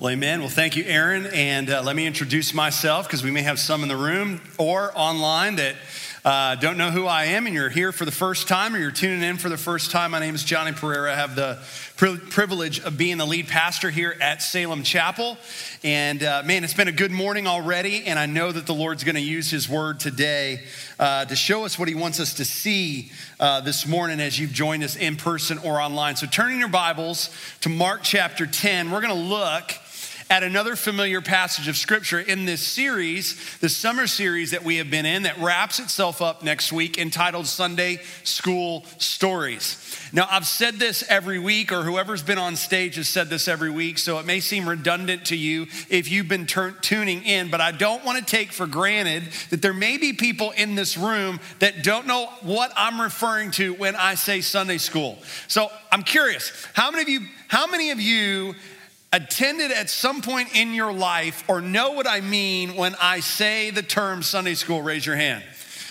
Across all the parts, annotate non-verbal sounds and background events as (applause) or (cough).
Well, amen. Well, thank you, Aaron. And uh, let me introduce myself because we may have some in the room or online that uh, don't know who I am and you're here for the first time or you're tuning in for the first time. My name is Johnny Pereira. I have the pri- privilege of being the lead pastor here at Salem Chapel. And uh, man, it's been a good morning already. And I know that the Lord's going to use his word today uh, to show us what he wants us to see uh, this morning as you've joined us in person or online. So turning your Bibles to Mark chapter 10, we're going to look at another familiar passage of scripture in this series, the summer series that we have been in, that wraps itself up next week entitled Sunday School Stories. Now, I've said this every week, or whoever's been on stage has said this every week, so it may seem redundant to you if you've been tur- tuning in, but I don't want to take for granted that there may be people in this room that don't know what I'm referring to when I say Sunday school. So I'm curious, how many of you, how many of you attended at some point in your life or know what I mean when I say the term Sunday school? Raise your hand.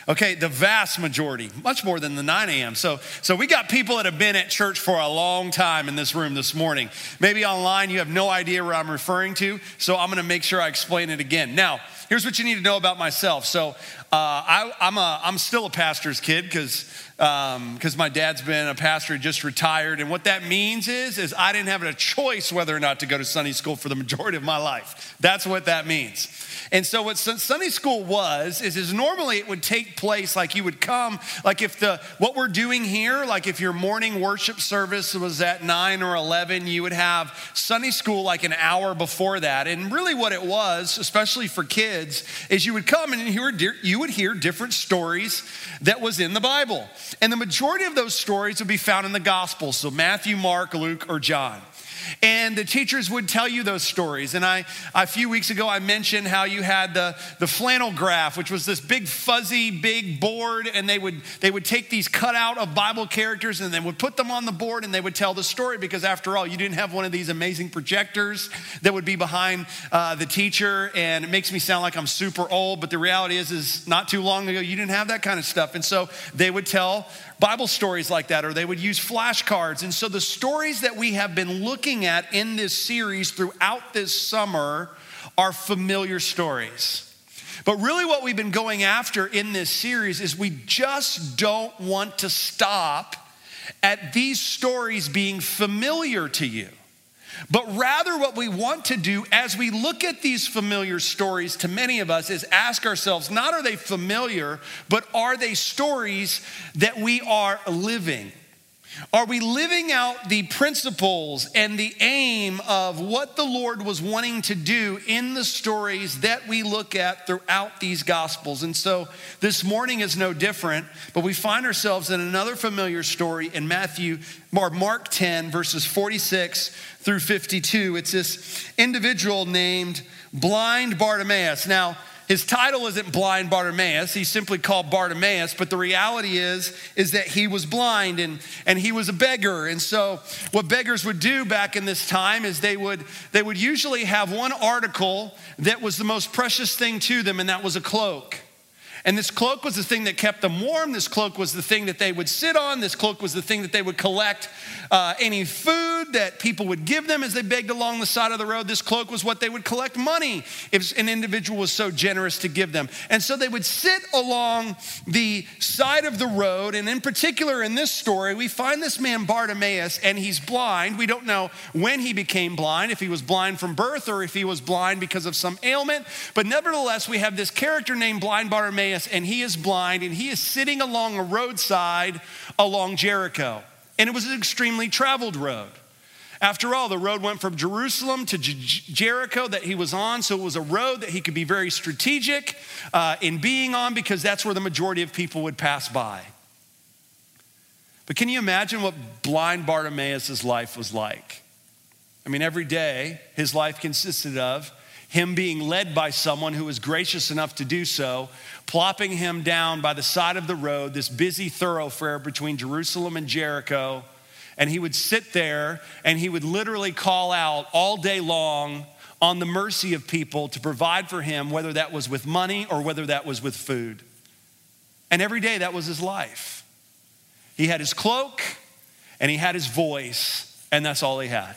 Okay, the vast majority, much more than the 9 a.m. So, so we got people that have been at church for a long time in this room this morning. Maybe online you have no idea where I'm referring to, so I'm gonna make sure I explain it again. Now, here's what you need to know about myself. So, uh, I, I'm, a, I'm still a pastor's kid because because um, my dad's been a pastor, just retired. And what that means is, is I didn't have a choice whether or not to go to Sunday school for the majority of my life. That's what that means. And so what Sunday school was is, is normally it would take place like you would come, like if the what we're doing here, like if your morning worship service was at nine or eleven, you would have Sunday school like an hour before that. And really, what it was, especially for kids, is you would come and you would, you would hear different stories that was in the Bible. And the majority of those stories would be found in the Gospels, so Matthew, Mark, Luke, or John. And the teachers would tell you those stories. And I, a few weeks ago, I mentioned how you had the, the flannel graph, which was this big, fuzzy, big board. And they would, they would take these cut out of Bible characters and they would put them on the board and they would tell the story because, after all, you didn't have one of these amazing projectors that would be behind uh, the teacher. And it makes me sound like I'm super old, but the reality is, is not too long ago, you didn't have that kind of stuff. And so they would tell Bible stories like that, or they would use flashcards. And so the stories that we have been looking at in this series throughout this summer are familiar stories. But really, what we've been going after in this series is we just don't want to stop at these stories being familiar to you. But rather, what we want to do as we look at these familiar stories to many of us is ask ourselves not are they familiar, but are they stories that we are living? Are we living out the principles and the aim of what the Lord was wanting to do in the stories that we look at throughout these Gospels? And so this morning is no different, but we find ourselves in another familiar story in Matthew, or Mark 10, verses 46 through 52. It's this individual named Blind Bartimaeus. Now, his title isn't blind Bartimaeus. He's simply called Bartimaeus, but the reality is, is that he was blind and, and he was a beggar. And so what beggars would do back in this time is they would, they would usually have one article that was the most precious thing to them, and that was a cloak. And this cloak was the thing that kept them warm. This cloak was the thing that they would sit on. This cloak was the thing that they would collect uh, any food that people would give them as they begged along the side of the road. This cloak was what they would collect money if an individual was so generous to give them. And so they would sit along the side of the road. And in particular, in this story, we find this man Bartimaeus, and he's blind. We don't know when he became blind, if he was blind from birth or if he was blind because of some ailment. But nevertheless, we have this character named Blind Bartimaeus and he is blind, and he is sitting along a roadside along Jericho. And it was an extremely traveled road. After all, the road went from Jerusalem to Jericho that he was on, so it was a road that he could be very strategic uh, in being on because that's where the majority of people would pass by. But can you imagine what blind Bartimaeus' life was like? I mean, every day his life consisted of him being led by someone who was gracious enough to do so, plopping him down by the side of the road, this busy thoroughfare between Jerusalem and Jericho. And he would sit there and he would literally call out all day long on the mercy of people to provide for him, whether that was with money or whether that was with food. And every day that was his life. He had his cloak and he had his voice, and that's all he had.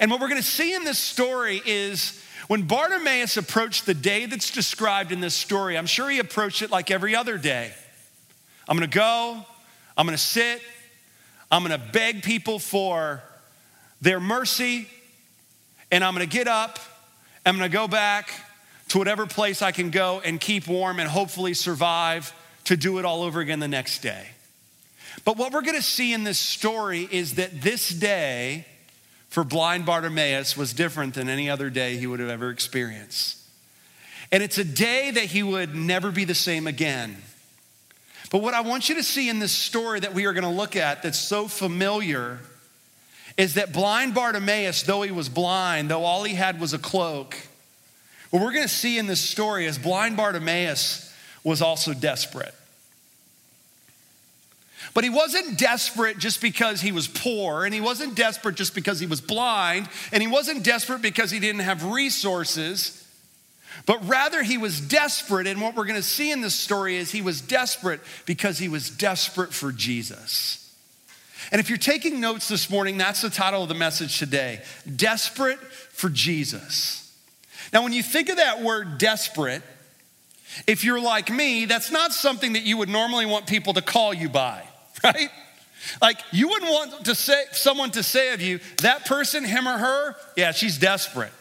And what we're going to see in this story is when Bartimaeus approached the day that's described in this story, I'm sure he approached it like every other day. I'm going to go, I'm going to sit, I'm going to beg people for their mercy, and I'm going to get up, I'm going to go back to whatever place I can go and keep warm and hopefully survive to do it all over again the next day. But what we're going to see in this story is that this day for blind Bartimaeus was different than any other day he would have ever experienced. And it's a day that he would never be the same again. But what I want you to see in this story that we are going to look at that's so familiar is that blind Bartimaeus, though he was blind, though all he had was a cloak, what we're going to see in this story is blind Bartimaeus was also desperate. But he wasn't desperate just because he was poor, and he wasn't desperate just because he was blind, and he wasn't desperate because he didn't have resources. But rather, he was desperate. And what we're going to see in this story is he was desperate because he was desperate for Jesus. And if you're taking notes this morning, that's the title of the message today Desperate for Jesus. Now, when you think of that word desperate, if you're like me, that's not something that you would normally want people to call you by, right? Like you wouldn't want to say someone to say of you, that person, him or her, yeah, she's desperate.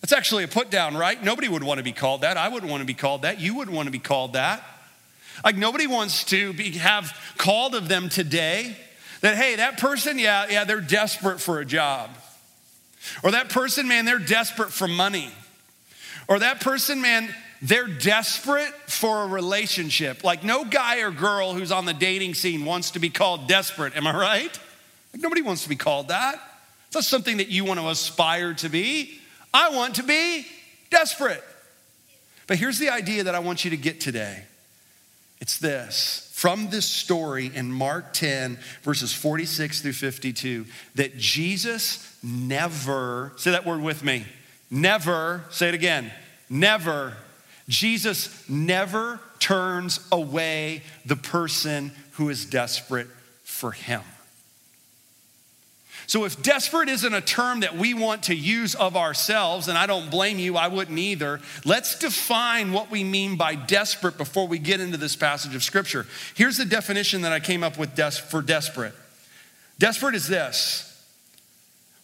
That's actually a put down, right? Nobody would want to be called that. I wouldn't want to be called that. You wouldn't want to be called that. Like nobody wants to be, have called of them today that, hey, that person, yeah, yeah, they're desperate for a job. Or that person, man, they're desperate for money. Or that person, man, they're desperate for a relationship. Like no guy or girl who's on the dating scene wants to be called desperate. Am I right? Like nobody wants to be called that. Something that you want to aspire to be. I want to be desperate. But here's the idea that I want you to get today it's this from this story in Mark 10, verses 46 through 52, that Jesus never, say that word with me, never, say it again, never, Jesus never turns away the person who is desperate for him. So, if desperate isn't a term that we want to use of ourselves, and I don't blame you, I wouldn't either, let's define what we mean by desperate before we get into this passage of Scripture. Here's the definition that I came up with for desperate desperate is this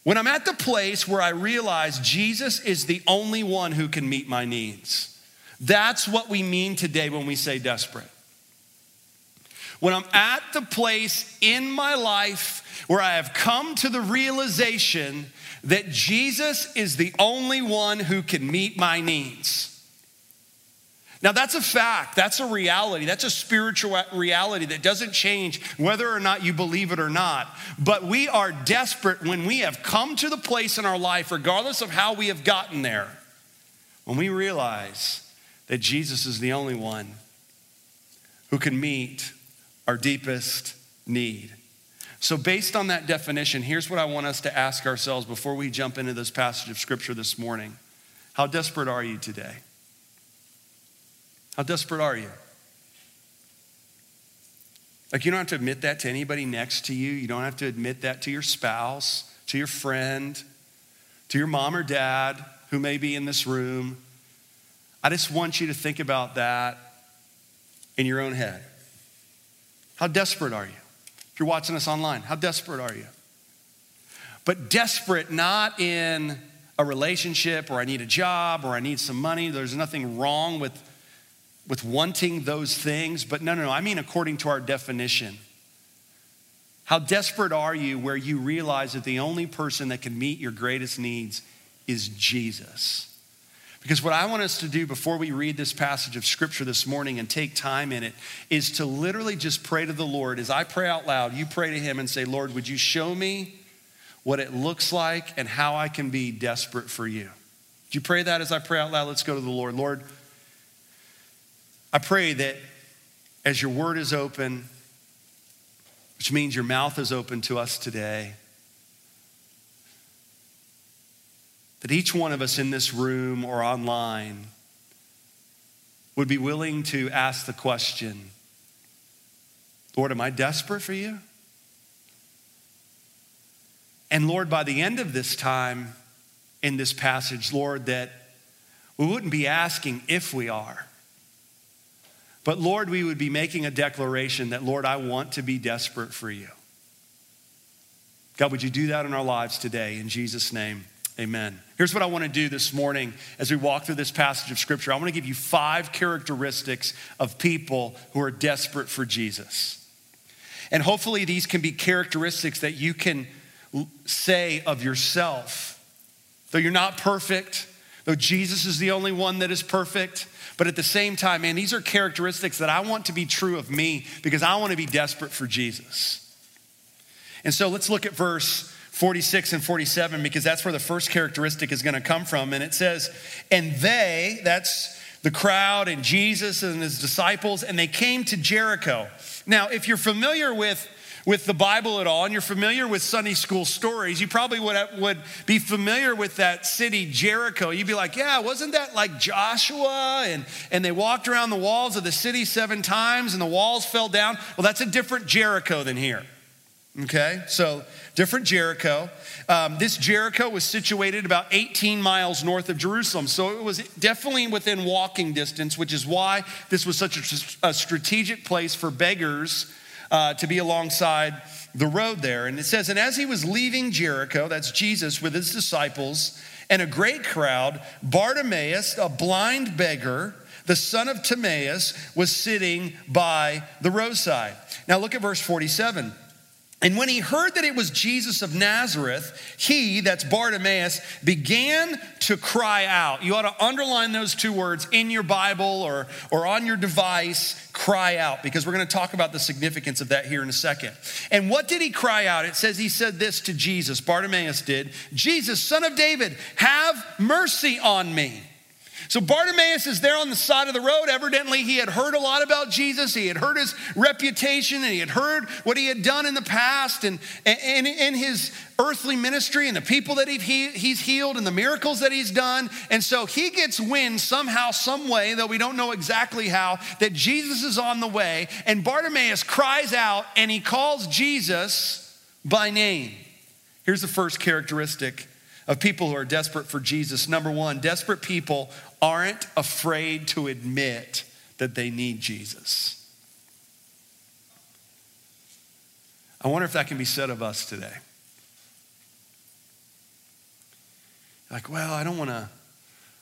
when I'm at the place where I realize Jesus is the only one who can meet my needs. That's what we mean today when we say desperate. When I'm at the place in my life where I have come to the realization that Jesus is the only one who can meet my needs. Now, that's a fact. That's a reality. That's a spiritual reality that doesn't change whether or not you believe it or not. But we are desperate when we have come to the place in our life, regardless of how we have gotten there, when we realize that Jesus is the only one who can meet our deepest need. So, based on that definition, here's what I want us to ask ourselves before we jump into this passage of scripture this morning How desperate are you today? How desperate are you? Like, you don't have to admit that to anybody next to you. You don't have to admit that to your spouse, to your friend, to your mom or dad who may be in this room. I just want you to think about that in your own head. How desperate are you? If you're watching us online, how desperate are you? But desperate not in a relationship or I need a job or I need some money. There's nothing wrong with, with wanting those things. But no, no, no. I mean, according to our definition. How desperate are you where you realize that the only person that can meet your greatest needs is Jesus? Because what I want us to do before we read this passage of scripture this morning and take time in it is to literally just pray to the Lord. As I pray out loud, you pray to Him and say, Lord, would you show me what it looks like and how I can be desperate for you? Do you pray that as I pray out loud? Let's go to the Lord. Lord, I pray that as your word is open, which means your mouth is open to us today, that each one of us in this room or online would be willing to ask the question Lord, am I desperate for you? And Lord, by the end of this time in this passage, Lord, that we wouldn't be asking if we are, but Lord, we would be making a declaration that, Lord, I want to be desperate for you. God, would you do that in our lives today? In Jesus' name, amen. Here's what I want to do this morning as we walk through this passage of Scripture. I want to give you five characteristics of people who are desperate for Jesus. And hopefully, these can be characteristics that you can say of yourself. Though you're not perfect, though Jesus is the only one that is perfect, but at the same time, man, these are characteristics that I want to be true of me because I want to be desperate for Jesus. And so let's look at verse 46 and 47 because that's where the first characteristic is going to come from. And it says, And they, that's the crowd and Jesus and his disciples, and they came to Jericho. Now, if you're familiar with with the Bible at all, and you're familiar with Sunday school stories, you probably would, would be familiar with that city, Jericho. You'd be like, yeah, wasn't that like Joshua? And, and they walked around the walls of the city seven times and the walls fell down. Well, that's a different Jericho than here. Okay, so different Jericho. Um, this Jericho was situated about 18 miles north of Jerusalem, so it was definitely within walking distance, which is why this was such a, a strategic place for beggars uh, to be alongside the road there. And it says, And as he was leaving Jericho, that's Jesus with his disciples, and a great crowd, Bartimaeus, a blind beggar, the son of Timaeus, was sitting by the roadside. Now look at verse 47. And when he heard that it was Jesus of Nazareth, he, that's Bartimaeus, began to cry out. You ought to underline those two words in your Bible or, or on your device, cry out, because we're going to talk about the significance of that here in a second. And what did he cry out? It says he said this to Jesus, Bartimaeus did Jesus, son of David, have mercy on me. So Bartimaeus is there on the side of the road. Evidently, he had heard a lot about Jesus. He had heard his reputation and he had heard what he had done in the past and, in his earthly ministry and the people that he's healed and the miracles that he's done. And so he gets wind somehow, some way, though we don't know exactly how, that Jesus is on the way. And Bartimaeus cries out and he calls Jesus by name. Here's the first characteristic of people who are desperate for Jesus. Number one, desperate people aren't afraid to admit that they need Jesus. I wonder if that can be said of us today. Like, well, I don't want to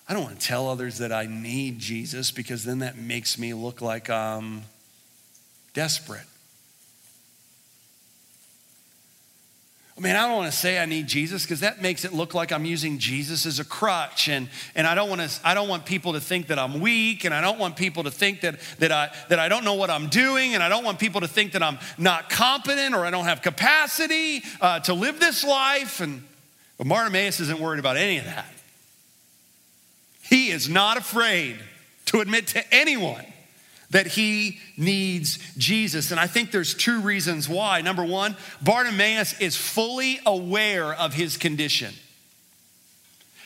I don't want to tell others that I need Jesus because then that makes me look like I'm desperate. I mean, I don't want to say I need Jesus because that makes it look like I'm using Jesus as a crutch. And, and I, don't want to, I don't want people to think that I'm weak. And I don't want people to think that, that, I, that I don't know what I'm doing. And I don't want people to think that I'm not competent or I don't have capacity uh, to live this life. And, but Bartimaeus isn't worried about any of that. He is not afraid to admit to anyone that he needs Jesus. And I think there's two reasons why. Number one, Bartimaeus is fully aware of his condition.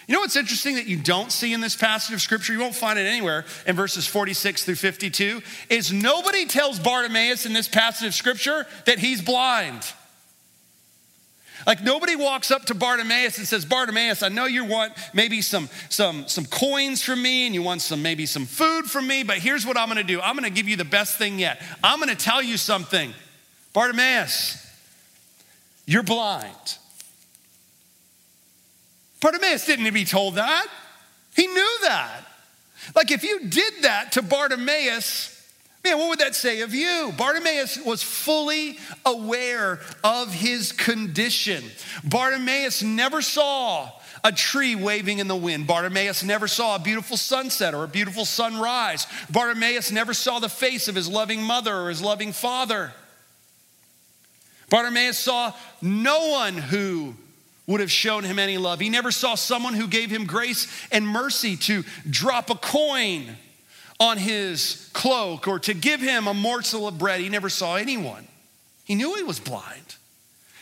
You know what's interesting that you don't see in this passage of scripture? You won't find it anywhere in verses 46 through 52 is nobody tells Bartimaeus in this passage of scripture that he's blind. Like nobody walks up to Bartimaeus and says, Bartimaeus, I know you want maybe some, some, some coins from me and you want some maybe some food from me, but here's what I'm gonna do. I'm gonna give you the best thing yet. I'm gonna tell you something. Bartimaeus, you're blind. Bartimaeus didn't he be told that. He knew that. Like if you did that to Bartimaeus, Man, what would that say of you? Bartimaeus was fully aware of his condition. Bartimaeus never saw a tree waving in the wind. Bartimaeus never saw a beautiful sunset or a beautiful sunrise. Bartimaeus never saw the face of his loving mother or his loving father. Bartimaeus saw no one who would have shown him any love. He never saw someone who gave him grace and mercy to drop a coin on his cloak or to give him a morsel of bread. He never saw anyone. He knew he was blind.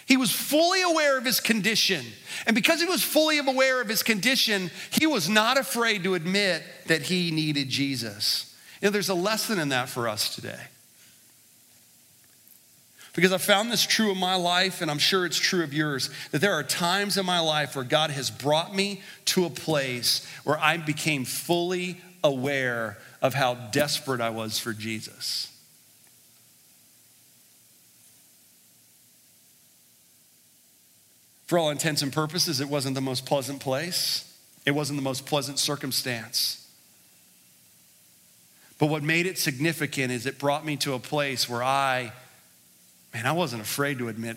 He was fully aware of his condition. And because he was fully aware of his condition, he was not afraid to admit that he needed Jesus. You know, there's a lesson in that for us today. Because I found this true in my life, and I'm sure it's true of yours, that there are times in my life where God has brought me to a place where I became fully aware of how desperate I was for Jesus. For all intents and purposes, it wasn't the most pleasant place, it wasn't the most pleasant circumstance. But what made it significant is it brought me to a place where I man, I wasn't afraid to admit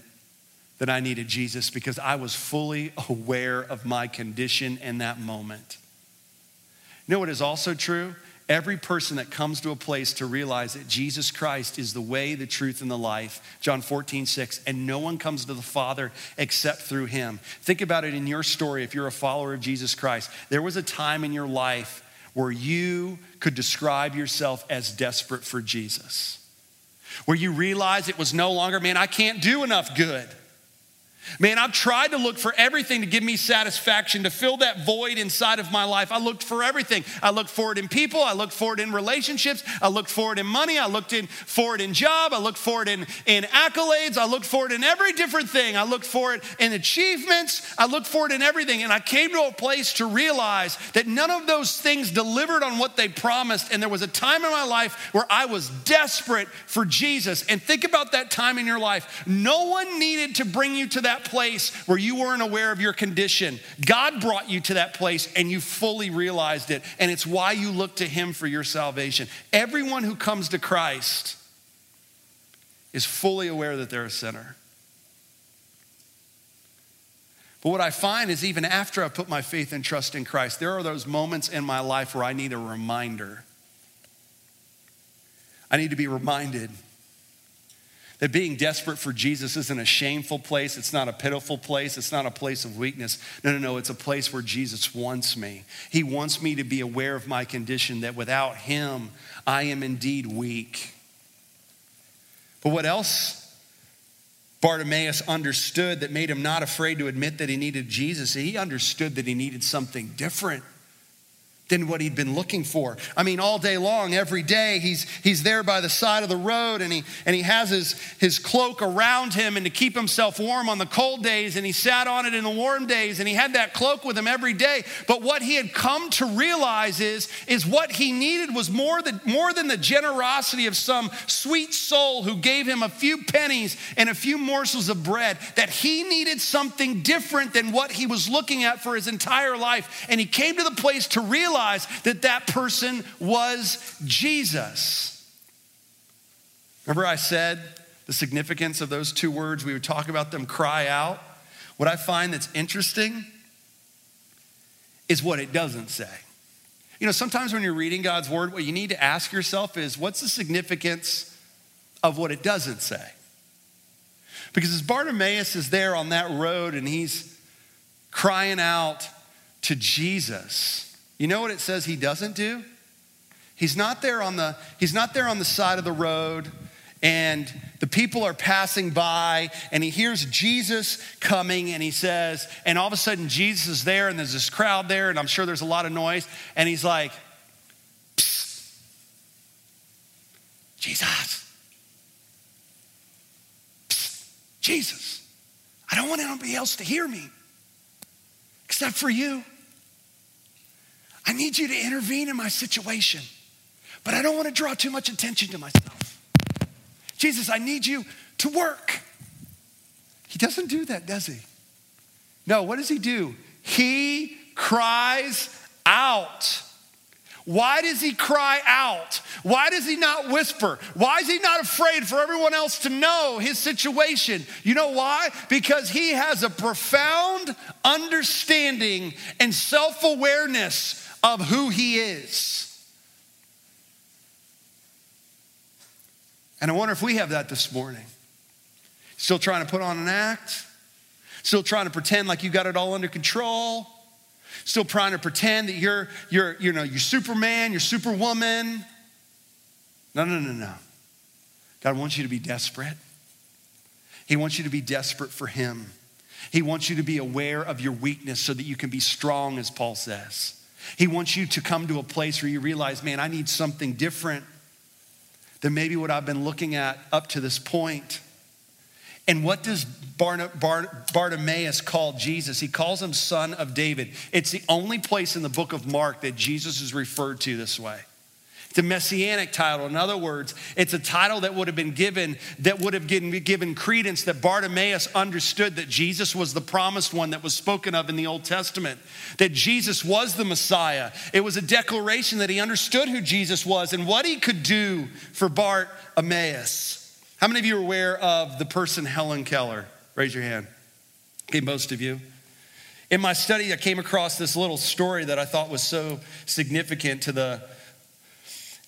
that I needed Jesus because I was fully aware of my condition in that moment. You know what is also true? Every person that comes to a place to realize that Jesus Christ is the way, the truth, and the life, John 14, 6, and no one comes to the Father except through him. Think about it in your story if you're a follower of Jesus Christ. There was a time in your life where you could describe yourself as desperate for Jesus where you realize it was no longer, man, I can't do enough good. Man, I've tried to look for everything to give me satisfaction, to fill that void inside of my life. I looked for everything. I looked for it in people. I looked for it in relationships. I looked for it in money. I looked in, for it in job. I looked for it in, in accolades. I looked for it in every different thing. I looked for it in achievements. I looked for it in everything. And I came to a place to realize that none of those things delivered on what they promised. And there was a time in my life where I was desperate for Jesus. And think about that time in your life. No one needed to bring you to that that place where you weren't aware of your condition. God brought you to that place and you fully realized it. And it's why you look to Him for your salvation. Everyone who comes to Christ is fully aware that they're a sinner. But what I find is, even after I put my faith and trust in Christ, there are those moments in my life where I need a reminder. I need to be reminded that being desperate for Jesus isn't a shameful place, it's not a pitiful place, it's not a place of weakness. No, no, no, it's a place where Jesus wants me. He wants me to be aware of my condition, that without Him, I am indeed weak. But what else Bartimaeus understood that made him not afraid to admit that he needed Jesus? He understood that he needed something different than what he'd been looking for. I mean, all day long, every day, he's, he's there by the side of the road and he, and he has his, his cloak around him and to keep himself warm on the cold days, and he sat on it in the warm days, and he had that cloak with him every day. But what he had come to realize is, is what he needed was more than, more than the generosity of some sweet soul who gave him a few pennies and a few morsels of bread, that he needed something different than what he was looking at for his entire life. And he came to the place to realize realize that that person was Jesus. Remember, I said the significance of those two words? We would talk about them cry out. What I find that's interesting is what it doesn't say. You know, sometimes when you're reading God's word, what you need to ask yourself is what's the significance of what it doesn't say? Because as Bartimaeus is there on that road and he's crying out to Jesus, you know what it says he doesn't do? He's not there on the, he's not there on the side of the road and the people are passing by and he hears Jesus coming and he says, and all of a sudden Jesus is there and there's this crowd there and I'm sure there's a lot of noise and he's like. Jesus. Psst. Jesus. I don't want anybody else to hear me except for you. I need you to intervene in my situation, but I don't want to draw too much attention to myself. Jesus, I need you to work. He doesn't do that, does he? No, what does he do? He cries out. Why does he cry out? Why does he not whisper? Why is he not afraid for everyone else to know his situation? You know why? Because he has a profound understanding and self awareness of who he is. And I wonder if we have that this morning. Still trying to put on an act, still trying to pretend like you got it all under control, still trying to pretend that you're, you're, you know, you're Superman, you're Superwoman. No, no, no, no. God wants you to be desperate. He wants you to be desperate for Him. He wants you to be aware of your weakness so that you can be strong, as Paul says. He wants you to come to a place where you realize, man, I need something different than maybe what I've been looking at up to this point. And what does Bartimaeus call Jesus? He calls him son of David. It's the only place in the book of Mark that Jesus is referred to this way. It's a messianic title. In other words, it's a title that would have been given, that would have given, given credence that Bartimaeus understood that Jesus was the promised one that was spoken of in the Old Testament, that Jesus was the Messiah. It was a declaration that he understood who Jesus was and what he could do for Bartimaeus. How many of you are aware of the person Helen Keller? Raise your hand. Okay, most of you. In my study, I came across this little story that I thought was so significant to the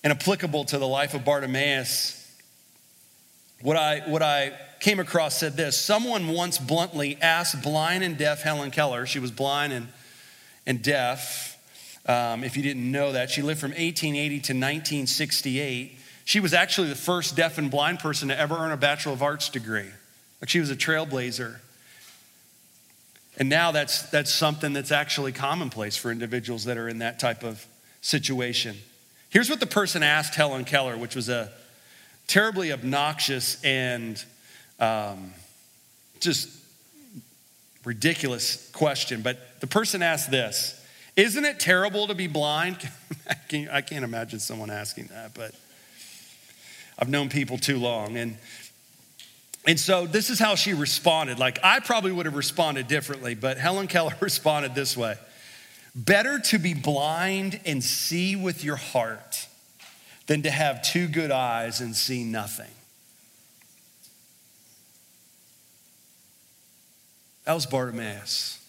and applicable to the life of Bartimaeus. What I, what I came across said this Someone once bluntly asked blind and deaf Helen Keller, she was blind and, and deaf. Um, if you didn't know that, she lived from 1880 to 1968. She was actually the first deaf and blind person to ever earn a Bachelor of Arts degree. Like she was a trailblazer. And now that's, that's something that's actually commonplace for individuals that are in that type of situation. Here's what the person asked Helen Keller, which was a terribly obnoxious and um, just ridiculous question. But the person asked this Isn't it terrible to be blind? (laughs) I can't imagine someone asking that, but I've known people too long. And, and so this is how she responded. Like, I probably would have responded differently, but Helen Keller (laughs) responded this way Better to be blind and see with your heart than to have two good eyes and see nothing. That was Bartimaeus.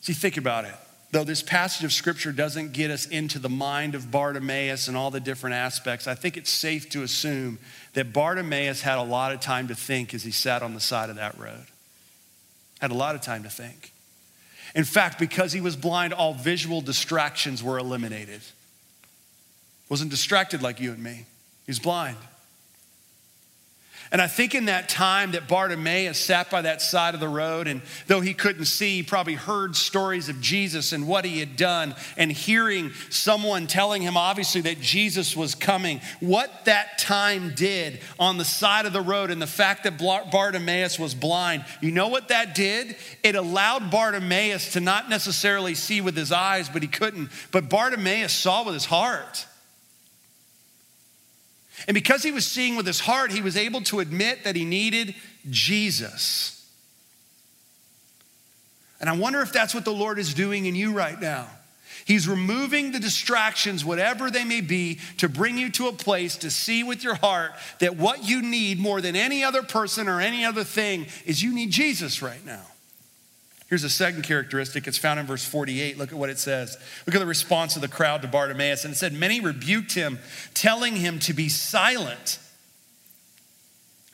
See, think about it. Though this passage of scripture doesn't get us into the mind of Bartimaeus and all the different aspects, I think it's safe to assume that Bartimaeus had a lot of time to think as he sat on the side of that road. Had a lot of time to think. In fact, because he was blind, all visual distractions were eliminated. Wasn't distracted like you and me. He's blind. And I think in that time that Bartimaeus sat by that side of the road, and though he couldn't see, he probably heard stories of Jesus and what he had done, and hearing someone telling him, obviously, that Jesus was coming. What that time did on the side of the road, and the fact that Bartimaeus was blind, you know what that did? It allowed Bartimaeus to not necessarily see with his eyes, but he couldn't. But Bartimaeus saw with his heart. And because he was seeing with his heart, he was able to admit that he needed Jesus. And I wonder if that's what the Lord is doing in you right now. He's removing the distractions, whatever they may be, to bring you to a place to see with your heart that what you need more than any other person or any other thing is you need Jesus right now. Here's a second characteristic. It's found in verse 48. Look at what it says. Look at the response of the crowd to Bartimaeus. And it said, Many rebuked him, telling him to be silent.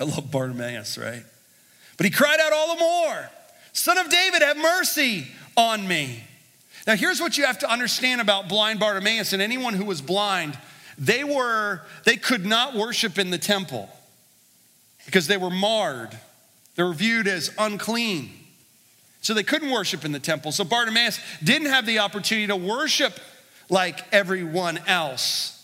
I love Bartimaeus, right? But he cried out all the more, Son of David, have mercy on me. Now, here's what you have to understand about blind Bartimaeus and anyone who was blind. They were, they could not worship in the temple because they were marred. They were viewed as unclean. So they couldn't worship in the temple. So Bartimaeus didn't have the opportunity to worship like everyone else.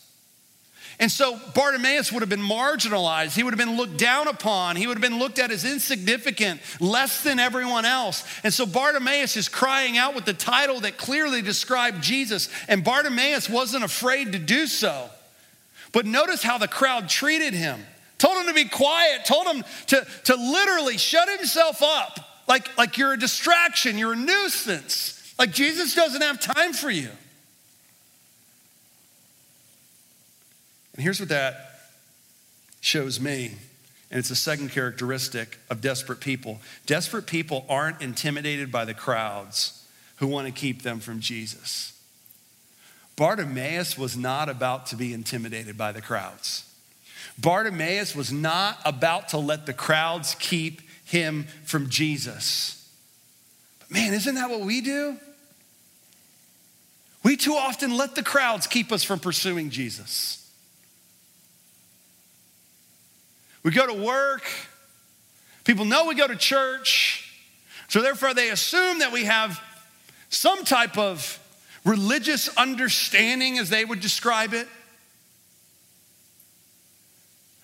And so Bartimaeus would have been marginalized. He would have been looked down upon. He would have been looked at as insignificant, less than everyone else. And so Bartimaeus is crying out with the title that clearly described Jesus. And Bartimaeus wasn't afraid to do so. But notice how the crowd treated him. Told him to be quiet, told him to, to literally shut himself up like, like you're a distraction, you're a nuisance. Like Jesus doesn't have time for you. And here's what that shows me. And it's a second characteristic of desperate people. Desperate people aren't intimidated by the crowds who want to keep them from Jesus. Bartimaeus was not about to be intimidated by the crowds. Bartimaeus was not about to let the crowds keep him from Jesus. But man, isn't that what we do? We too often let the crowds keep us from pursuing Jesus. We go to work, people know we go to church, so therefore they assume that we have some type of religious understanding, as they would describe it.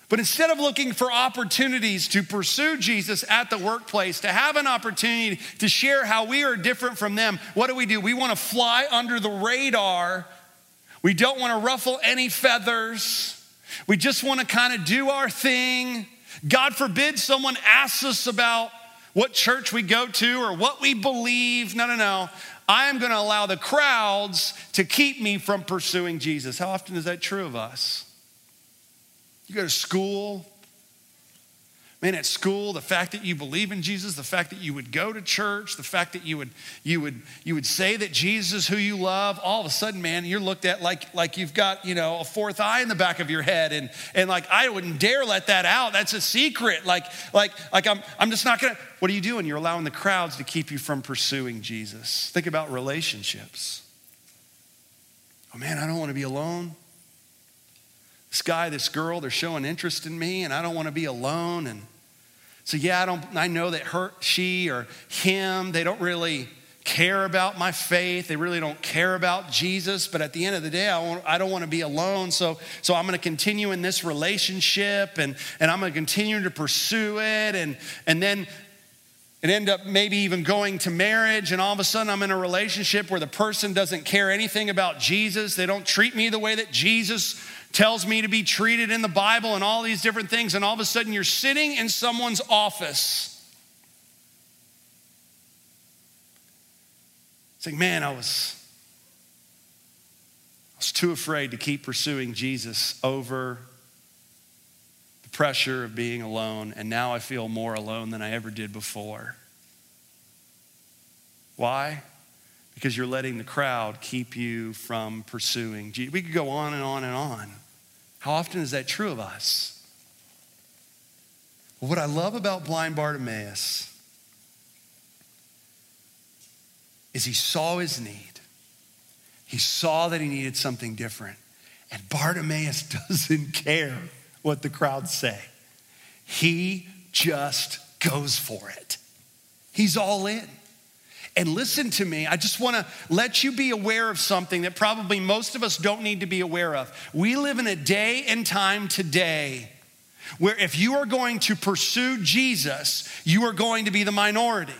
But instead of looking for opportunities to pursue Jesus at the workplace, to have an opportunity to share how we are different from them, what do we do? We want to fly under the radar. We don't want to ruffle any feathers. We just want to kind of do our thing. God forbid someone asks us about what church we go to or what we believe. No, no, no. I am going to allow the crowds to keep me from pursuing Jesus. How often is that true of us? You go to school, Man, at school, the fact that you believe in Jesus, the fact that you would go to church, the fact that you would you would you would say that Jesus is who you love, all of a sudden, man, you're looked at like like you've got, you know, a fourth eye in the back of your head. And and like I wouldn't dare let that out. That's a secret. Like, like, like I'm I'm just not gonna. What are you doing? You're allowing the crowds to keep you from pursuing Jesus. Think about relationships. Oh man, I don't want to be alone this guy, this girl, they're showing interest in me, and I don't want to be alone. And so, yeah, I, don't, I know that her, she or him, they don't really care about my faith. They really don't care about Jesus. But at the end of the day, I, I don't want to be alone. So, so I'm going to continue in this relationship and, and I'm going to continue to pursue it. And, and then it end up maybe even going to marriage and all of a sudden i'm in a relationship where the person doesn't care anything about jesus they don't treat me the way that jesus tells me to be treated in the Bible and all these different things, and all of a sudden you're sitting in someone's office. It's like, man, I was, I was too afraid to keep pursuing Jesus over the pressure of being alone, and now I feel more alone than I ever did before. Why? Because you're letting the crowd keep you from pursuing Jesus. We could go on and on and on. How often is that true of us? what I love about blind Bartimaeus is he saw his need. He saw that he needed something different. And Bartimaeus (laughs) doesn't care what the crowds say. He just goes for it. He's all in. And listen to me, I just wanna let you be aware of something that probably most of us don't need to be aware of. We live in a day and time today where if you are going to pursue Jesus, you are going to be the minority.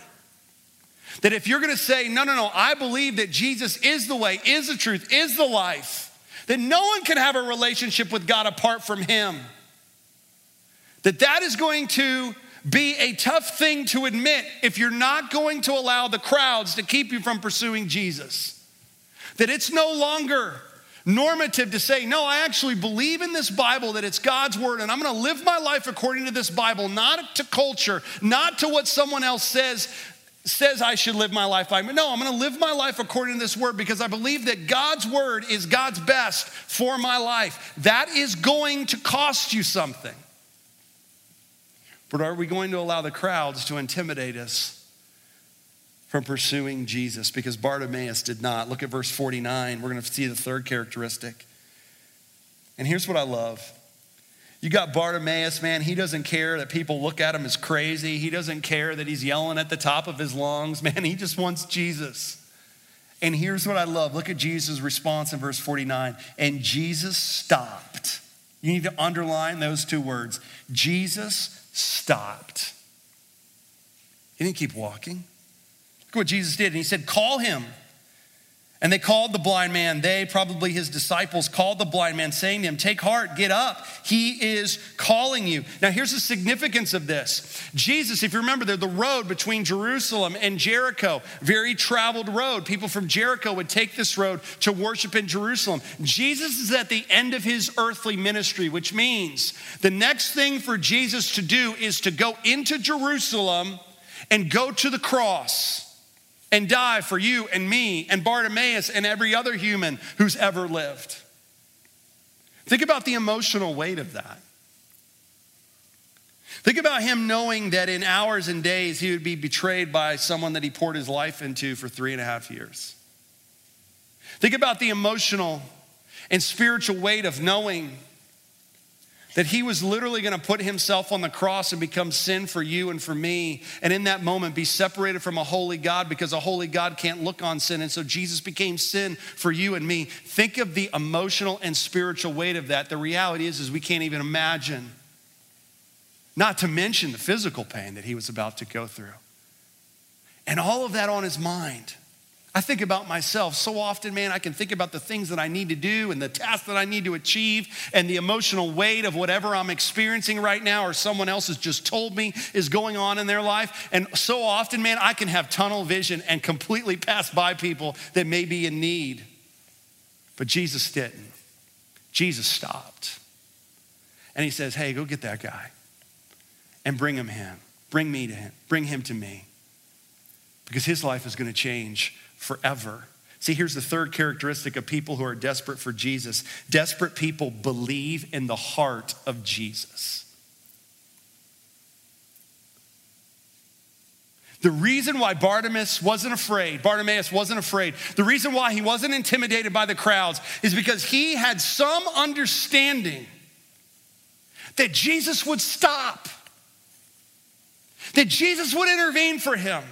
That if you're gonna say, no, no, no, I believe that Jesus is the way, is the truth, is the life, that no one can have a relationship with God apart from Him. That that is going to be a tough thing to admit if you're not going to allow the crowds to keep you from pursuing Jesus. That it's no longer normative to say, no, I actually believe in this Bible, that it's God's word, and I'm gonna live my life according to this Bible, not to culture, not to what someone else says. Says I should live my life by. No, I'm gonna live my life according to this word because I believe that God's word is God's best for my life. That is going to cost you something. But are we going to allow the crowds to intimidate us from pursuing Jesus? Because Bartimaeus did not. Look at verse 49. We're going to see the third characteristic. And here's what I love. You got Bartimaeus, man, he doesn't care that people look at him as crazy. He doesn't care that he's yelling at the top of his lungs. (laughs) Man, he just wants Jesus. And here's what I love. Look at Jesus' response in verse 49. And Jesus stopped. You need to underline those two words. Jesus stopped. He didn't keep walking. Look what Jesus did. And he said, Call him. And they called the blind man. They, probably his disciples, called the blind man, saying to him, Take heart, get up. He is calling you. Now, here's the significance of this Jesus, if you remember, the road between Jerusalem and Jericho, very traveled road. People from Jericho would take this road to worship in Jerusalem. Jesus is at the end of his earthly ministry, which means the next thing for Jesus to do is to go into Jerusalem and go to the cross and die for you and me and Bartimaeus and every other human who's ever lived. Think about the emotional weight of that. Think about him knowing that in hours and days he would be betrayed by someone that he poured his life into for three and a half years. Think about the emotional and spiritual weight of knowing that he was literally going to put himself on the cross and become sin for you and for me. And in that moment, be separated from a holy God because a holy God can't look on sin. And so Jesus became sin for you and me. Think of the emotional and spiritual weight of that. The reality is, is we can't even imagine not to mention the physical pain that he was about to go through. And all of that on his mind. I think about myself so often, man. I can think about the things that I need to do and the tasks that I need to achieve and the emotional weight of whatever I'm experiencing right now or someone else has just told me is going on in their life. And so often, man, I can have tunnel vision and completely pass by people that may be in need. But Jesus didn't. Jesus stopped. And he says, Hey, go get that guy and bring him him. Bring me to him. Bring him to me. Because his life is going to change forever. See, here's the third characteristic of people who are desperate for Jesus desperate people believe in the heart of Jesus. The reason why Bartimaeus wasn't afraid, Bartimaeus wasn't afraid, the reason why he wasn't intimidated by the crowds is because he had some understanding that Jesus would stop, that Jesus would intervene for him.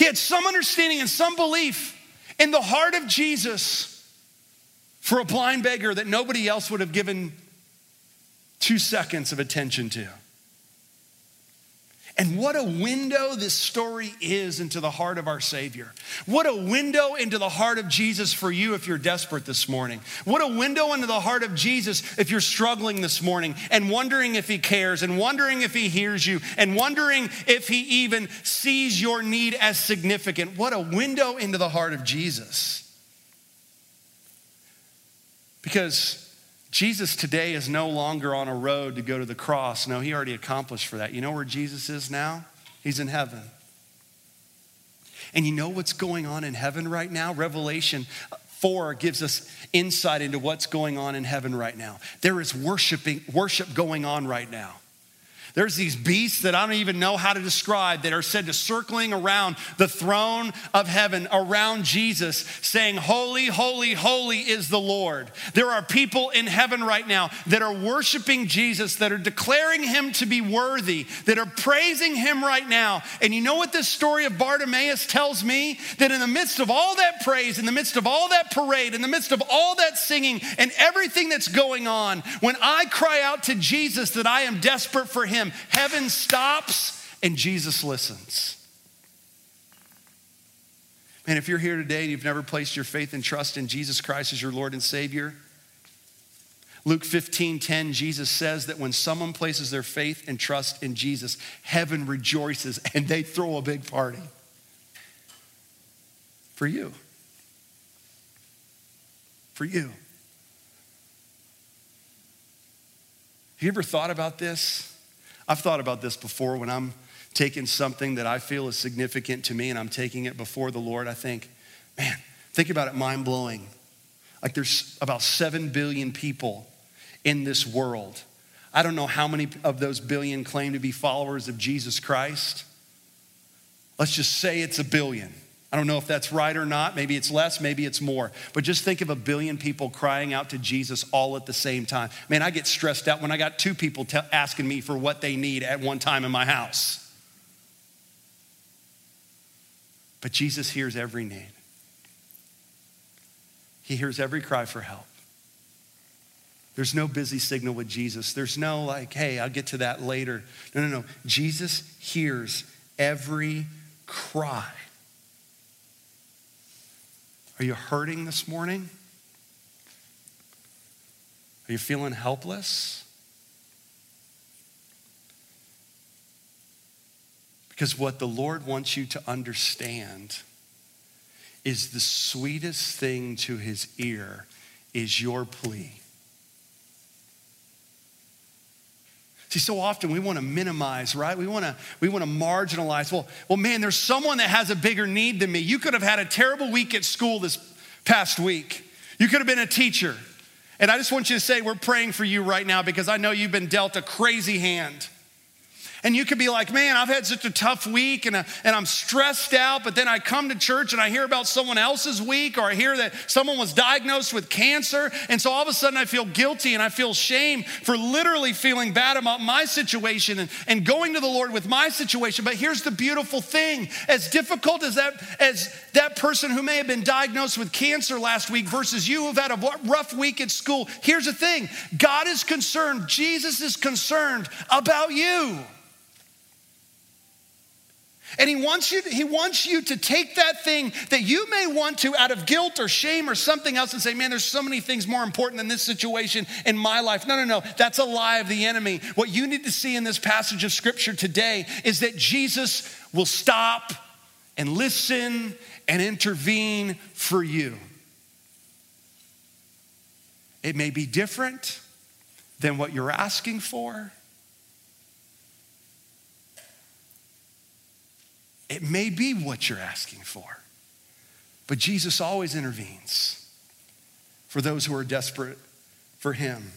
He had some understanding and some belief in the heart of Jesus for a blind beggar that nobody else would have given two seconds of attention to. And what a window this story is into the heart of our Savior. What a window into the heart of Jesus for you if you're desperate this morning. What a window into the heart of Jesus if you're struggling this morning and wondering if He cares and wondering if He hears you and wondering if He even sees your need as significant. What a window into the heart of Jesus. Because Jesus today is no longer on a road to go to the cross. No, he already accomplished for that. You know where Jesus is now? He's in heaven. And you know what's going on in heaven right now? Revelation 4 gives us insight into what's going on in heaven right now. There is worshiping worship going on right now. There's these beasts that I don't even know how to describe that are said to circling around the throne of heaven, around Jesus, saying, Holy, holy, holy is the Lord. There are people in heaven right now that are worshiping Jesus, that are declaring him to be worthy, that are praising him right now. And you know what this story of Bartimaeus tells me? That in the midst of all that praise, in the midst of all that parade, in the midst of all that singing and everything that's going on, when I cry out to Jesus that I am desperate for him, him. Heaven stops and Jesus listens. And if you're here today and you've never placed your faith and trust in Jesus Christ as your Lord and Savior, Luke 15 10, Jesus says that when someone places their faith and trust in Jesus, heaven rejoices and they throw a big party for you. For you. Have you ever thought about this? I've thought about this before when I'm taking something that I feel is significant to me and I'm taking it before the Lord. I think, man, think about it mind blowing. Like there's about 7 billion people in this world. I don't know how many of those billion claim to be followers of Jesus Christ. Let's just say it's a billion. I don't know if that's right or not. Maybe it's less, maybe it's more. But just think of a billion people crying out to Jesus all at the same time. Man, I get stressed out when I got two people t- asking me for what they need at one time in my house. But Jesus hears every need, He hears every cry for help. There's no busy signal with Jesus. There's no like, hey, I'll get to that later. No, no, no. Jesus hears every cry. Are you hurting this morning? Are you feeling helpless? Because what the Lord wants you to understand is the sweetest thing to his ear is your plea. See, so often we want to minimize, right? We want to we want to marginalize. Well, well, man, there's someone that has a bigger need than me. You could have had a terrible week at school this past week. You could have been a teacher. And I just want you to say we're praying for you right now because I know you've been dealt a crazy hand. And you could be like, man, I've had such a tough week and, uh, and I'm stressed out, but then I come to church and I hear about someone else's week, or I hear that someone was diagnosed with cancer. And so all of a sudden I feel guilty and I feel shame for literally feeling bad about my situation and, and going to the Lord with my situation. But here's the beautiful thing as difficult as that, as that person who may have been diagnosed with cancer last week versus you who've had a rough week at school, here's the thing God is concerned, Jesus is concerned about you. And he wants you, he wants you to take that thing that you may want to out of guilt or shame or something else and say, man, there's so many things more important than this situation in my life. No, no, no. That's a lie of the enemy. What you need to see in this passage of scripture today is that Jesus will stop and listen and intervene for you. It may be different than what you're asking for. It may be what you're asking for, but Jesus always intervenes for those who are desperate for him.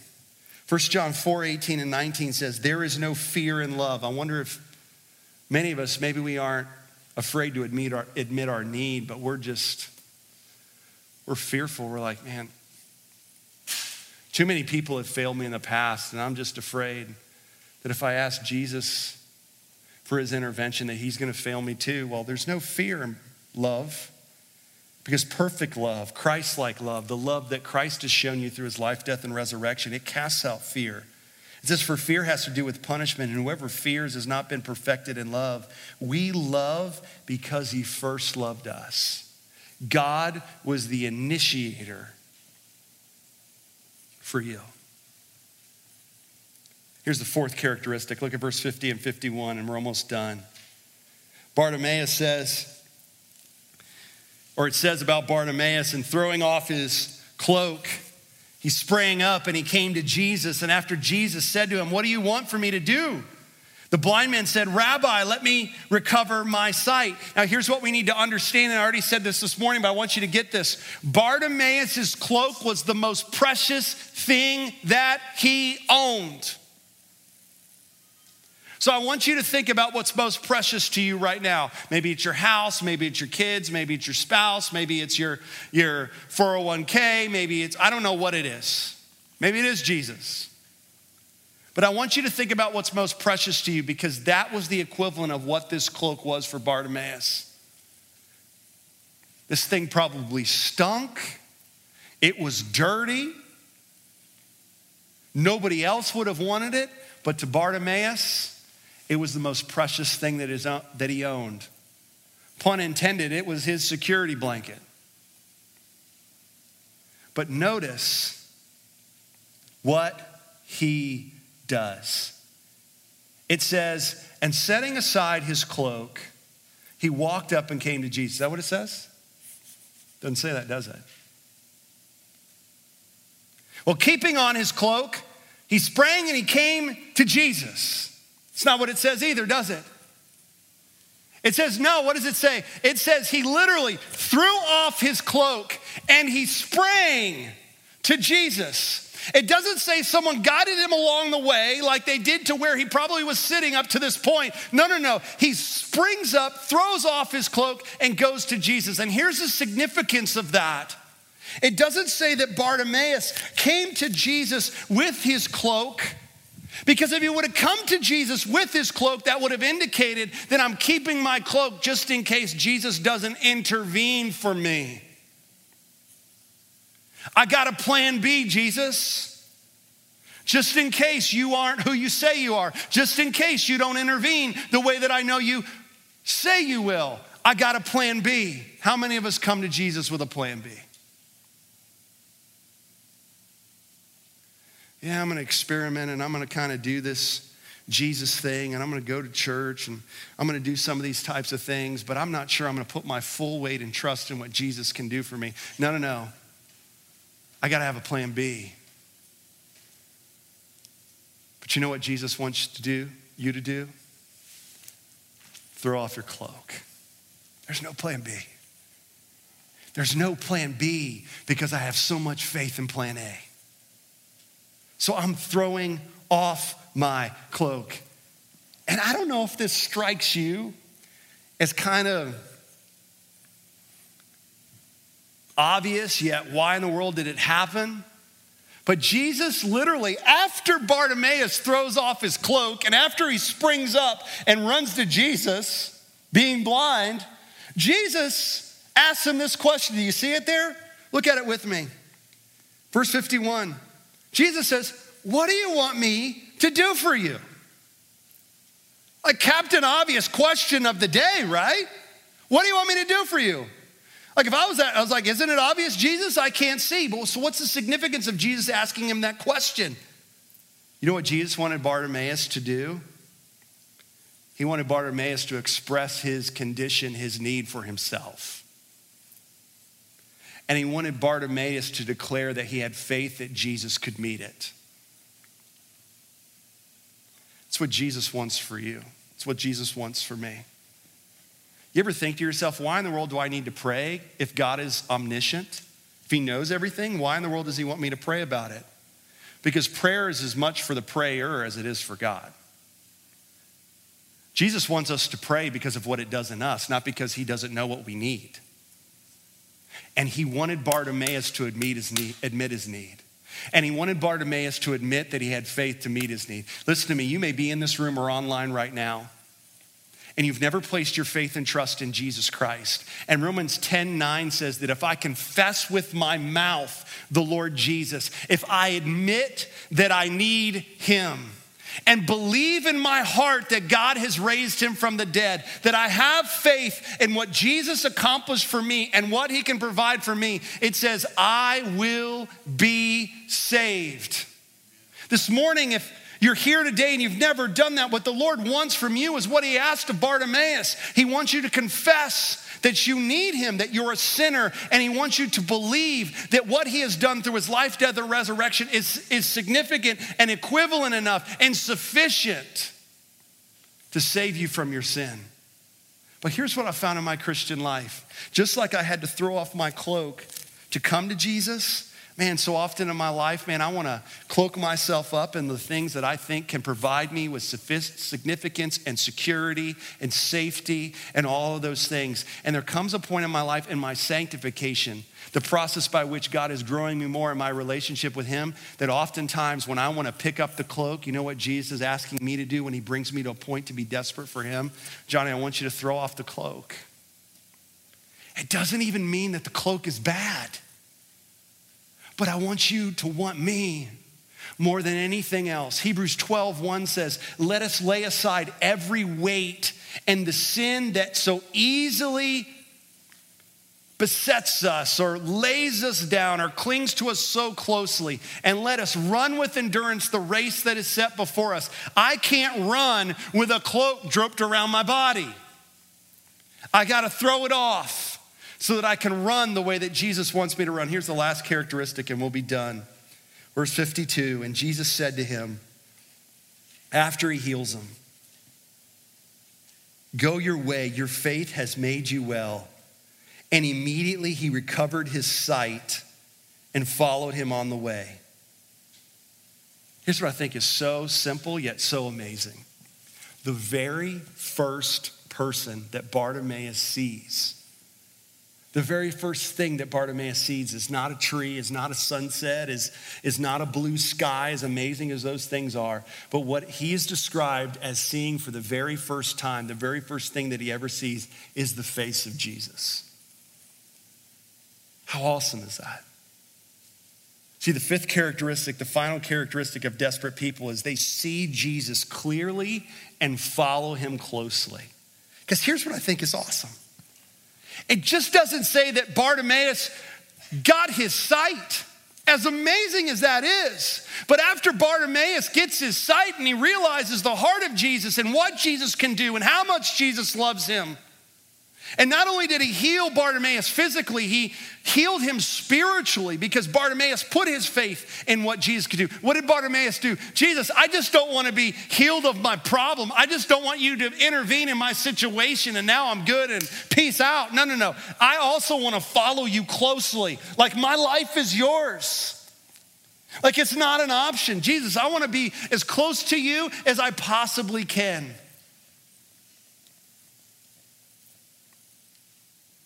1 John 4 18 and 19 says, There is no fear in love. I wonder if many of us, maybe we aren't afraid to admit our, admit our need, but we're just, we're fearful. We're like, man, too many people have failed me in the past, and I'm just afraid that if I ask Jesus for his intervention that he's going to fail me too. Well, there's no fear in love because perfect love, Christ like love, the love that Christ has shown you through his life, death, and resurrection, it casts out fear. It says, For fear has to do with punishment, and whoever fears has not been perfected in love. We love because he first loved us. God was the initiator for you. Here's the fourth characteristic. Look at verse 50 and 51, and we're almost done. Bartimaeus says, or it says about Bartimaeus, and throwing off his cloak, he sprang up and he came to Jesus. And after Jesus said to him, What do you want for me to do? The blind man said, Rabbi, let me recover my sight. Now, here's what we need to understand. And I already said this this morning, but I want you to get this. Bartimaeus' cloak was the most precious thing that he owned. So I want you to think about what's most precious to you right now. Maybe it's your house, maybe it's your kids, maybe it's your spouse, maybe it's your, your 401k, maybe it's, I don't know what it is. Maybe it is Jesus. But I want you to think about what's most precious to you because that was the equivalent of what this cloak was for Bartimaeus. This thing probably stunk, it was dirty. Nobody else would have wanted it, but to Bartimaeus, it was the most precious thing that, is, uh, that he owned. Pun intended, it was his security blanket. But notice what he does. It says, and setting aside his cloak, he walked up and came to Jesus. Is that what it says? Doesn't say that, does it? Well, keeping on his cloak, he sprang and he came to Jesus. It's not what it says either, does it? It says, no, what does it say? It says he literally threw off his cloak and he sprang to Jesus. It doesn't say someone guided him along the way like they did to where he probably was sitting up to this point. No, no, no. He springs up, throws off his cloak, and goes to Jesus. And here's the significance of that it doesn't say that Bartimaeus came to Jesus with his cloak because if he would have come to Jesus with his cloak, that would have indicated that I'm keeping my cloak just in case Jesus doesn't intervene for me. I got a plan B, Jesus. Just in case you aren't who you say you are, just in case you don't intervene the way that I know you say you will, I got a plan B. How many of us come to Jesus with a plan B? Yeah, I'm going to experiment and I'm going to kind of do this Jesus thing and I'm going to go to church and I'm going to do some of these types of things, but I'm not sure I'm going to put my full weight and trust in what Jesus can do for me. No, no, no. I got to have a plan B. But you know what Jesus wants to do, you to do? Throw off your cloak. There's no plan B. There's no plan B because I have so much faith in plan A. So I'm throwing off my cloak. And I don't know if this strikes you as kind of obvious, yet why in the world did it happen? But Jesus literally, after Bartimaeus throws off his cloak and after he springs up and runs to Jesus, being blind, Jesus asks him this question. Do you see it there? Look at it with me. Verse 51. Jesus says, What do you want me to do for you? A Captain Obvious question of the day, right? What do you want me to do for you? Like if I was that, I was like, isn't it obvious, Jesus? I can't see. But so what's the significance of Jesus asking him that question? You know what Jesus wanted Bartimaeus to do? He wanted Bartimaeus to express his condition, his need for himself. And he wanted Bartimaeus to declare that he had faith that Jesus could meet it. It's what Jesus wants for you. It's what Jesus wants for me. You ever think to yourself, why in the world do I need to pray if God is omniscient? If He knows everything, why in the world does He want me to pray about it? Because prayer is as much for the prayer as it is for God. Jesus wants us to pray because of what it does in us, not because He doesn't know what we need. And He wanted Bartimaeus to admit his need. Admit his need. And he wanted Bartimaeus to admit that he had faith to meet his need. Listen to me, you may be in this room or online right now, and you've never placed your faith and trust in Jesus Christ. And Romans 10 9 says that if I confess with my mouth the Lord Jesus, if I admit that I need him, and believe in my heart that God has raised him from the dead, that I have faith in what Jesus accomplished for me and what he can provide for me, it says, I will be saved. This morning, if you're here today and you've never done that. What the Lord wants from you is what He asked of Bartimaeus. He wants you to confess that you need Him, that you're a sinner, and He wants you to believe that what He has done through His life, death, and resurrection is, is significant and equivalent enough and sufficient to save you from your sin. But here's what I found in my Christian life just like I had to throw off my cloak to come to Jesus, Man, so often in my life, man, I want to cloak myself up in the things that I think can provide me with significance and security and safety and all of those things. And there comes a point in my life in my sanctification, the process by which God is growing me more in my relationship with Him, that oftentimes when I want to pick up the cloak, you know what Jesus is asking me to do when He brings me to a point to be desperate for Him? Johnny, I want you to throw off the cloak. It doesn't even mean that the cloak is bad. But I want you to want me more than anything else. Hebrews 12, 1 says, Let us lay aside every weight and the sin that so easily besets us or lays us down or clings to us so closely, and let us run with endurance the race that is set before us. I can't run with a cloak draped around my body. I got to throw it off so that I can run the way that Jesus wants me to run. Here's the last characteristic, and we'll be done. Verse 52 And Jesus said to him, after he heals him, Go your way, your faith has made you well. And immediately he recovered his sight and followed him on the way. Here's what I think is so simple yet so amazing. The very first person that Bartimaeus sees the very first thing that Bartimaeus sees is not a tree, is not a sunset, is, is not a blue sky, as amazing as those things are. But what he is described as seeing for the very first time, the very first thing that he ever sees, is the face of Jesus. How awesome is that? See, the fifth characteristic, the final characteristic of desperate people is they see Jesus clearly and follow him closely. Because here's what I think is awesome it just doesn't say that Bartimaeus got his sight. As amazing as that is. But after Bartimaeus gets his sight and he realizes the heart of Jesus and what Jesus can do and how much Jesus loves him, and not only did he heal Bartimaeus physically, he healed him spiritually because Bartimaeus put his faith in what Jesus could do. What did Bartimaeus do? Jesus, I just don't want to be healed of my problem. I just don't want you to intervene in my situation and now I'm good and peace out. No, no, no. I also want to follow you closely. Like my life is yours. Like it's not an option. Jesus, I want to be as close to you as I possibly can.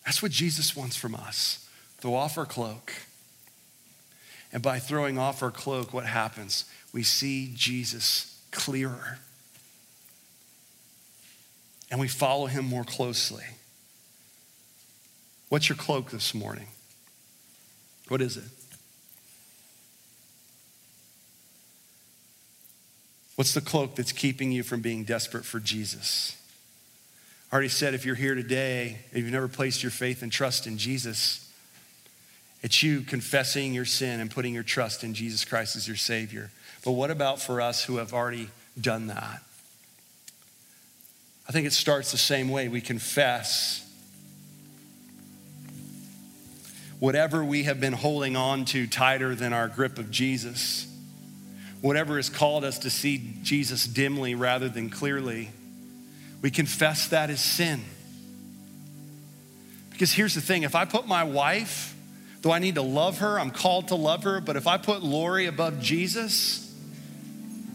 That's what Jesus wants from us. Throw off our cloak. And by throwing off our cloak, what happens? We see Jesus clearer. And we follow him more closely. What's your cloak this morning? What is it? What's the cloak that's keeping you from being desperate for Jesus? I already said if you're here today, if you've never placed your faith and trust in Jesus, it's you confessing your sin and putting your trust in Jesus Christ as your Savior. But what about for us who have already done that? I think it starts the same way. We confess whatever we have been holding on to tighter than our grip of Jesus whatever has called us to see Jesus dimly rather than clearly, we confess that as sin. Because here's the thing if I put my wife, though I need to love her, I'm called to love her, but if I put Lori above Jesus,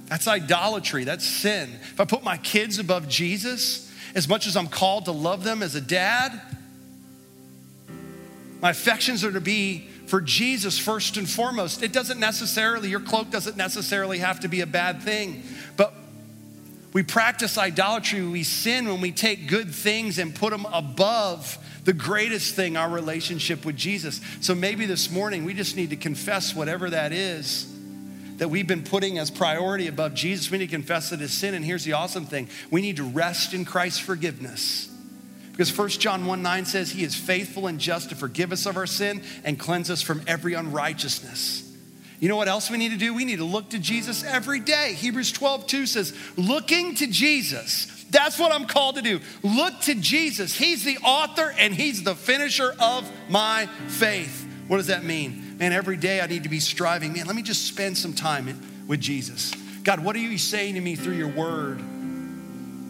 that's idolatry, that's sin. If I put my kids above Jesus, as much as I'm called to love them as a dad, my affections are to be for Jesus first and foremost. It doesn't necessarily, your cloak doesn't necessarily have to be a bad thing, we practice idolatry, we sin when we take good things and put them above the greatest thing, our relationship with Jesus. So maybe this morning we just need to confess whatever that is that we've been putting as priority above Jesus. We need to confess it as sin. And here's the awesome thing we need to rest in Christ's forgiveness. Because 1 John 1 9 says, He is faithful and just to forgive us of our sin and cleanse us from every unrighteousness. You know what else we need to do? We need to look to Jesus every day. Hebrews 12 2 says, Looking to Jesus. That's what I'm called to do. Look to Jesus. He's the author and He's the finisher of my faith. What does that mean? Man, every day I need to be striving. Man, let me just spend some time with Jesus. God, what are you saying to me through your word?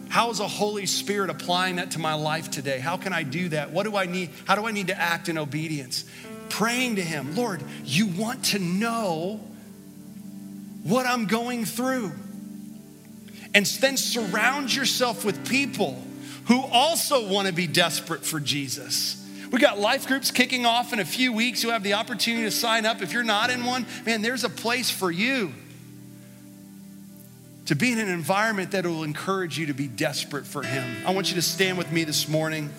How is the Holy Spirit applying that to my life today? How can I do that? What do I need? How do I need to act in obedience? Praying to Him, Lord, you want to know what I'm going through. And then surround yourself with people who also want to be desperate for Jesus. We got life groups kicking off in a few weeks. You have the opportunity to sign up. If you're not in one, man, there's a place for you to be in an environment that will encourage you to be desperate for Him. I want you to stand with me this morning.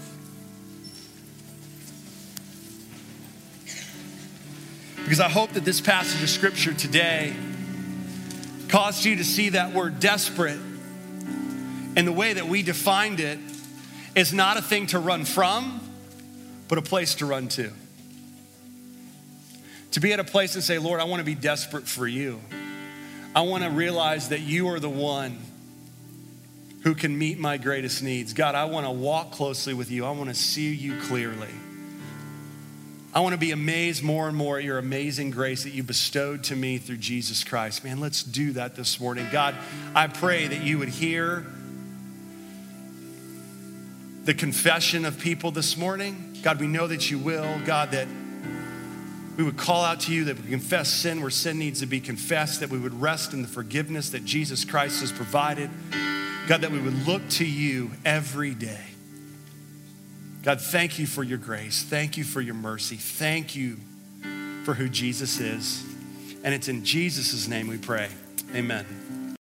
Because I hope that this passage of scripture today caused you to see that word desperate and the way that we defined it is not a thing to run from, but a place to run to. To be at a place and say, Lord, I want to be desperate for you. I want to realize that you are the one who can meet my greatest needs. God, I want to walk closely with you. I want to see you clearly. I want to be amazed more and more at your amazing grace that you bestowed to me through Jesus Christ. Man, let's do that this morning. God, I pray that you would hear the confession of people this morning. God, we know that you will. God, that we would call out to you, that we confess sin where sin needs to be confessed, that we would rest in the forgiveness that Jesus Christ has provided. God, that we would look to you every day. God, thank you for your grace. Thank you for your mercy. Thank you for who Jesus is. And it's in Jesus' name we pray. Amen.